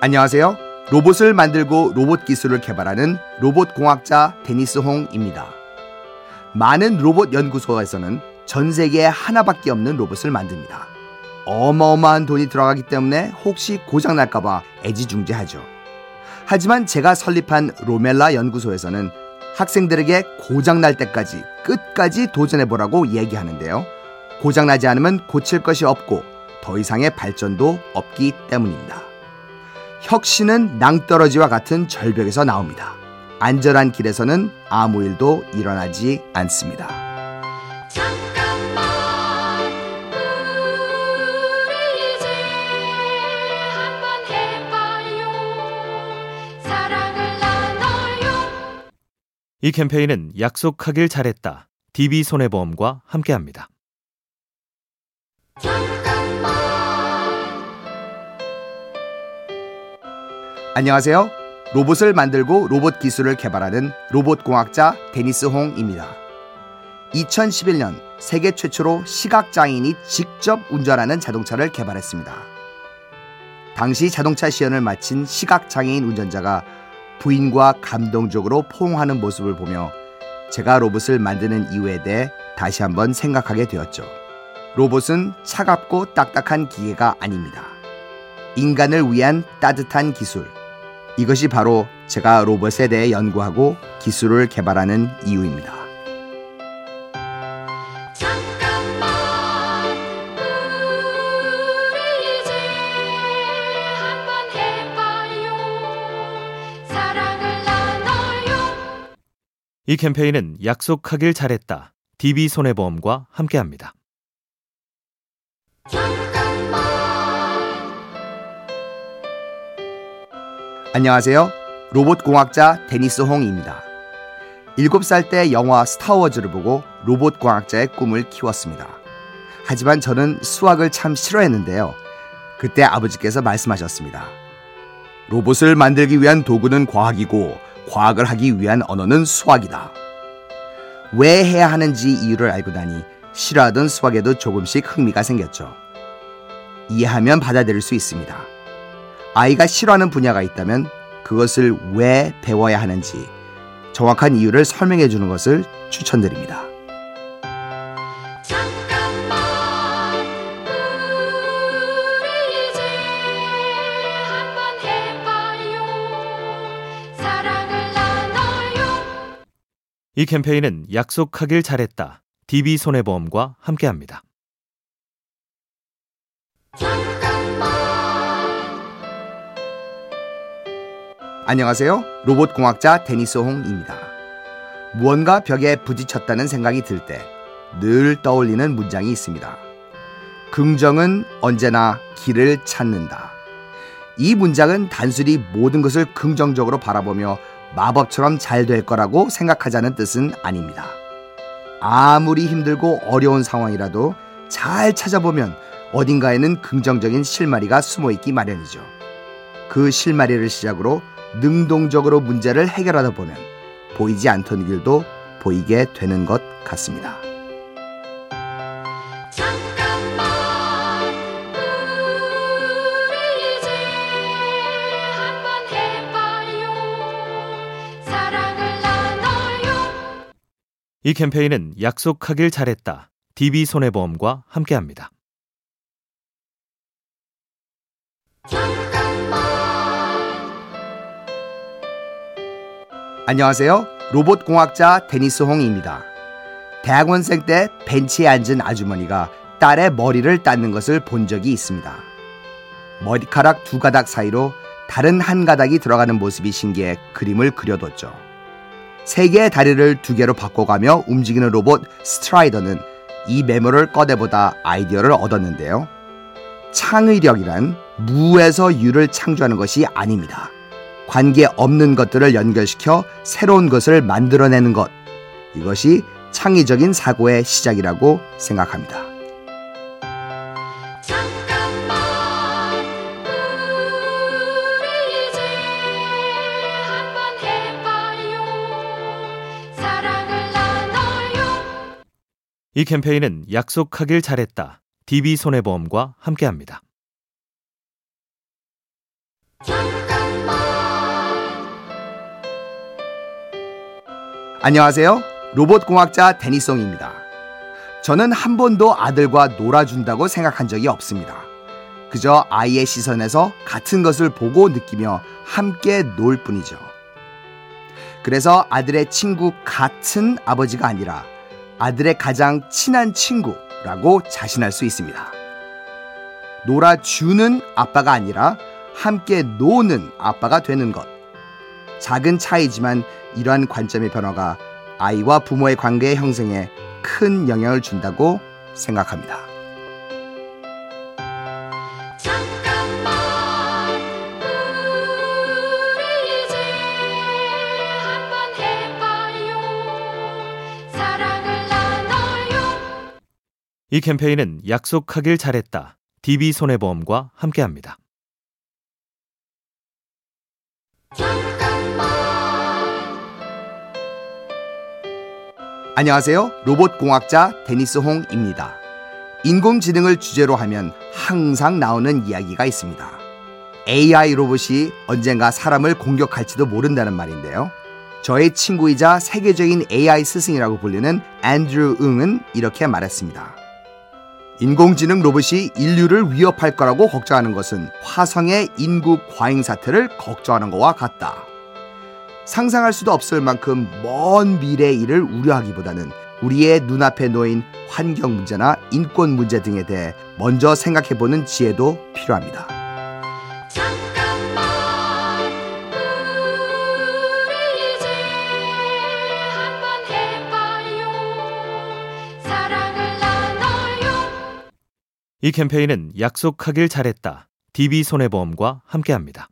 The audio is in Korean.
안녕하세요. 로봇을 만들고 로봇 기술을 개발하는 로봇 공학자 데니스 홍입니다. 많은 로봇 연구소에서는 전 세계에 하나밖에 없는 로봇을 만듭니다. 어마어마한 돈이 들어가기 때문에 혹시 고장 날까봐 애지중지하죠. 하지만 제가 설립한 로멜라 연구소에서는 학생들에게 고장 날 때까지 끝까지 도전해 보라고 얘기하는데요. 고장 나지 않으면 고칠 것이 없고 더 이상의 발전도 없기 때문입니다. 혁신은 낭떠러지와 같은 절벽에서 나옵니다. 안전한 길에서는 아무 일도 일어나지 않습니다. 잠깐만 우리 이제 한번 해봐요 사랑을 나눠요 이 캠페인은 약속하길 잘했다. DB손해보험과 함께합니다. 안녕하세요. 로봇을 만들고 로봇 기술을 개발하는 로봇 공학자 데니스 홍입니다. 2011년 세계 최초로 시각장애인이 직접 운전하는 자동차를 개발했습니다. 당시 자동차 시연을 마친 시각장애인 운전자가 부인과 감동적으로 포옹하는 모습을 보며 제가 로봇을 만드는 이유에 대해 다시 한번 생각하게 되었죠. 로봇은 차갑고 딱딱한 기계가 아닙니다. 인간을 위한 따뜻한 기술. 이것이 바로 제가 로봇에 대해 연구하고 기술을 개발하는 이유입니다. 잠깐만 우리 이제 한번 해봐요 사랑을 나눠요 이 캠페인은 약속하길 잘했다. DB손해보험과 함께합니다. 안녕하세요. 로봇 공학자 데니스 홍입니다. 7살 때 영화 스타워즈를 보고 로봇 공학자의 꿈을 키웠습니다. 하지만 저는 수학을 참 싫어했는데요. 그때 아버지께서 말씀하셨습니다. 로봇을 만들기 위한 도구는 과학이고 과학을 하기 위한 언어는 수학이다. 왜 해야 하는지 이유를 알고 나니 싫어하던 수학에도 조금씩 흥미가 생겼죠. 이해하면 받아들일 수 있습니다. 아이가 싫어하는 분야가 있다면 그것을 왜 배워야 하는지 정확한 이유를 설명해 주는 것을 추천드립니다. 잠깐만 우리 이제 한번 해봐요 사랑을 나눠요 이 캠페인은 약속하길 잘했다. DB손해보험과 함께합니다. 안녕하세요. 로봇 공학자 데니스 홍입니다. 무언가 벽에 부딪혔다는 생각이 들 때 늘 떠올리는 문장이 있습니다. 긍정은 언제나 길을 찾는다. 이 문장은 단순히 모든 것을 긍정적으로 바라보며 마법처럼 잘 될 거라고 생각하자는 뜻은 아닙니다. 아무리 힘들고 어려운 상황이라도 잘 찾아보면 어딘가에는 긍정적인 실마리가 숨어 있기 마련이죠. 그 실마리를 시작으로 능동적으로 문제를 해결하다 보면 보이지 않던 길도 보이게 되는 것 같습니다. 잠깐만 우리 이제 한번 해봐요 사랑을 나눠요 이 캠페인은 약속하길 잘했다. DB손해보험과 함께합니다. 안녕하세요. 로봇 공학자 데니스 홍입니다. 대학원생 때 벤치에 앉은 아주머니가 딸의 머리를 닦는 것을 본 적이 있습니다. 머리카락 두 가닥 사이로 다른 한 가닥이 들어가는 모습이 신기해 그림을 그려뒀죠. 세 개의 다리를 두 개로 바꿔가며 움직이는 로봇 스트라이더는 이 메모를 꺼내보다 아이디어를 얻었는데요. 창의력이란 무에서 유를 창조하는 것이 아닙니다. 관계 없는 것들을 연결시켜 새로운 것을 만들어내는 것. 이것이 창의적인 사고의 시작이라고 생각합니다. 잠깐만 우리 이제 한번 해봐요 사랑을 나눠요 이 캠페인은 약속하길 잘했다. DB손해보험과 함께합니다. 안녕하세요. 로봇 공학자 데니송입니다. 저는 한 번도 아들과 놀아준다고 생각한 적이 없습니다. 그저 아이의 시선에서 같은 것을 보고 느끼며 함께 놀 뿐이죠. 그래서 아들의 친구 같은 아버지가 아니라 아들의 가장 친한 친구라고 자신할 수 있습니다. 놀아주는 아빠가 아니라 함께 노는 아빠가 되는 것. 작은 차이지만 이러한 관점의 변화가 아이와 부모의 관계 형성에 큰 영향을 준다고 생각합니다. 잠깐만 우리 이제 한번 해봐요 사랑을 나눠요 이 캠페인은 약속하길 잘했다. DB손해보험과 함께합니다. 안녕하세요. 로봇 공학자 데니스 홍입니다. 인공지능을 주제로 하면 항상 나오는 이야기가 있습니다. AI 로봇이 언젠가 사람을 공격할지도 모른다는 말인데요. 저의 친구이자 세계적인 AI 스승이라고 불리는 앤드류 응은 이렇게 말했습니다. 인공지능 로봇이 인류를 위협할 거라고 걱정하는 것은 화성의 인구 과잉 사태를 걱정하는 것과 같다. 상상할 수도 없을 만큼 먼 미래의 일을 우려하기보다는 우리의 눈앞에 놓인 환경 문제나 인권 문제 등에 대해 먼저 생각해 보는 지혜도 필요합니다. 잠깐만 우리 이제 한번 해봐요 사랑을 나눠요 이 캠페인은 약속하길 잘했다. DB손해보험과 함께합니다.